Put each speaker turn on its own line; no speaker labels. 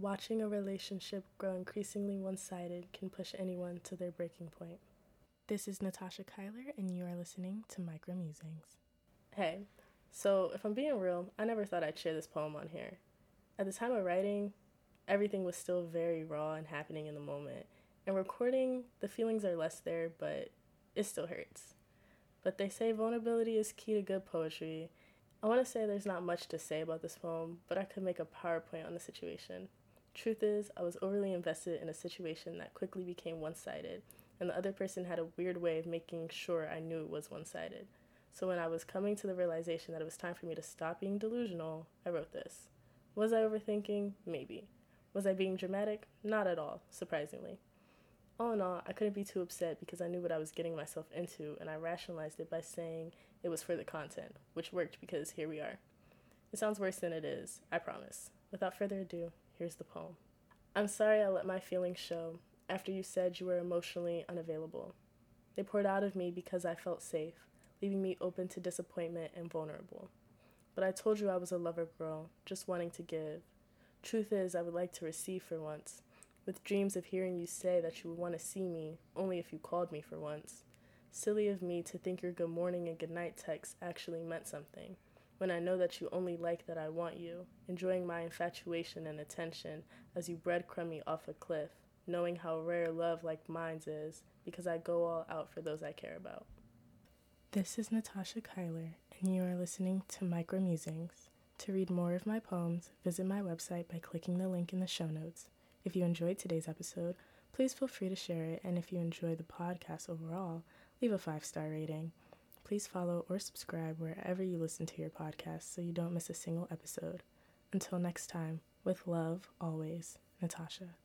Watching a relationship grow increasingly one sided can push anyone to their breaking point. This is Natasha Kyler, and you are listening to Micro Musings. Hey, so if I'm being real, I never thought I'd share this poem on here. At the time of writing, everything was still very raw and happening in the moment. And recording, the feelings are less there, but it still hurts. But they say vulnerability is key to good poetry. I want to say there's not much to say about this poem, but I could make a PowerPoint on the situation. Truth is, I was overly invested in a situation that quickly became one sided, and the other person had a weird way of making sure I knew it was one sided. So when I was coming to the realization that it was time for me to stop being delusional, I wrote this. Was I overthinking? Maybe. Was I being dramatic? Not at all, surprisingly. All in all, I couldn't be too upset because I knew what I was getting myself into, and I rationalized it by saying it was for the content, which worked because here we are. It sounds worse than it is, I promise. Without further ado, Here's the poem. I'm sorry I let my feelings show after you said you were emotionally unavailable. They poured out of me because I felt safe, leaving me open to disappointment and vulnerable. But I told you I was a lover girl, just wanting to give. Truth is, I would like to receive for once, with dreams of hearing you say that you would want to see me only if you called me for once. Silly of me to think your good morning and good night text actually meant something when I know that you only like that I want you, enjoying my infatuation and attention as you breadcrumb me off a cliff, knowing how rare love like mine's is, because I go all out for those I care about. This is Natasha Kyler, and you are listening to Micro Musings. To read more of my poems, visit my website by clicking the link in the show notes. If you enjoyed today's episode, please feel free to share it, and if you enjoy the podcast overall, leave a five star rating. Please follow or subscribe wherever you listen to your podcast so you don't miss a single episode. Until next time, with love, always, Natasha.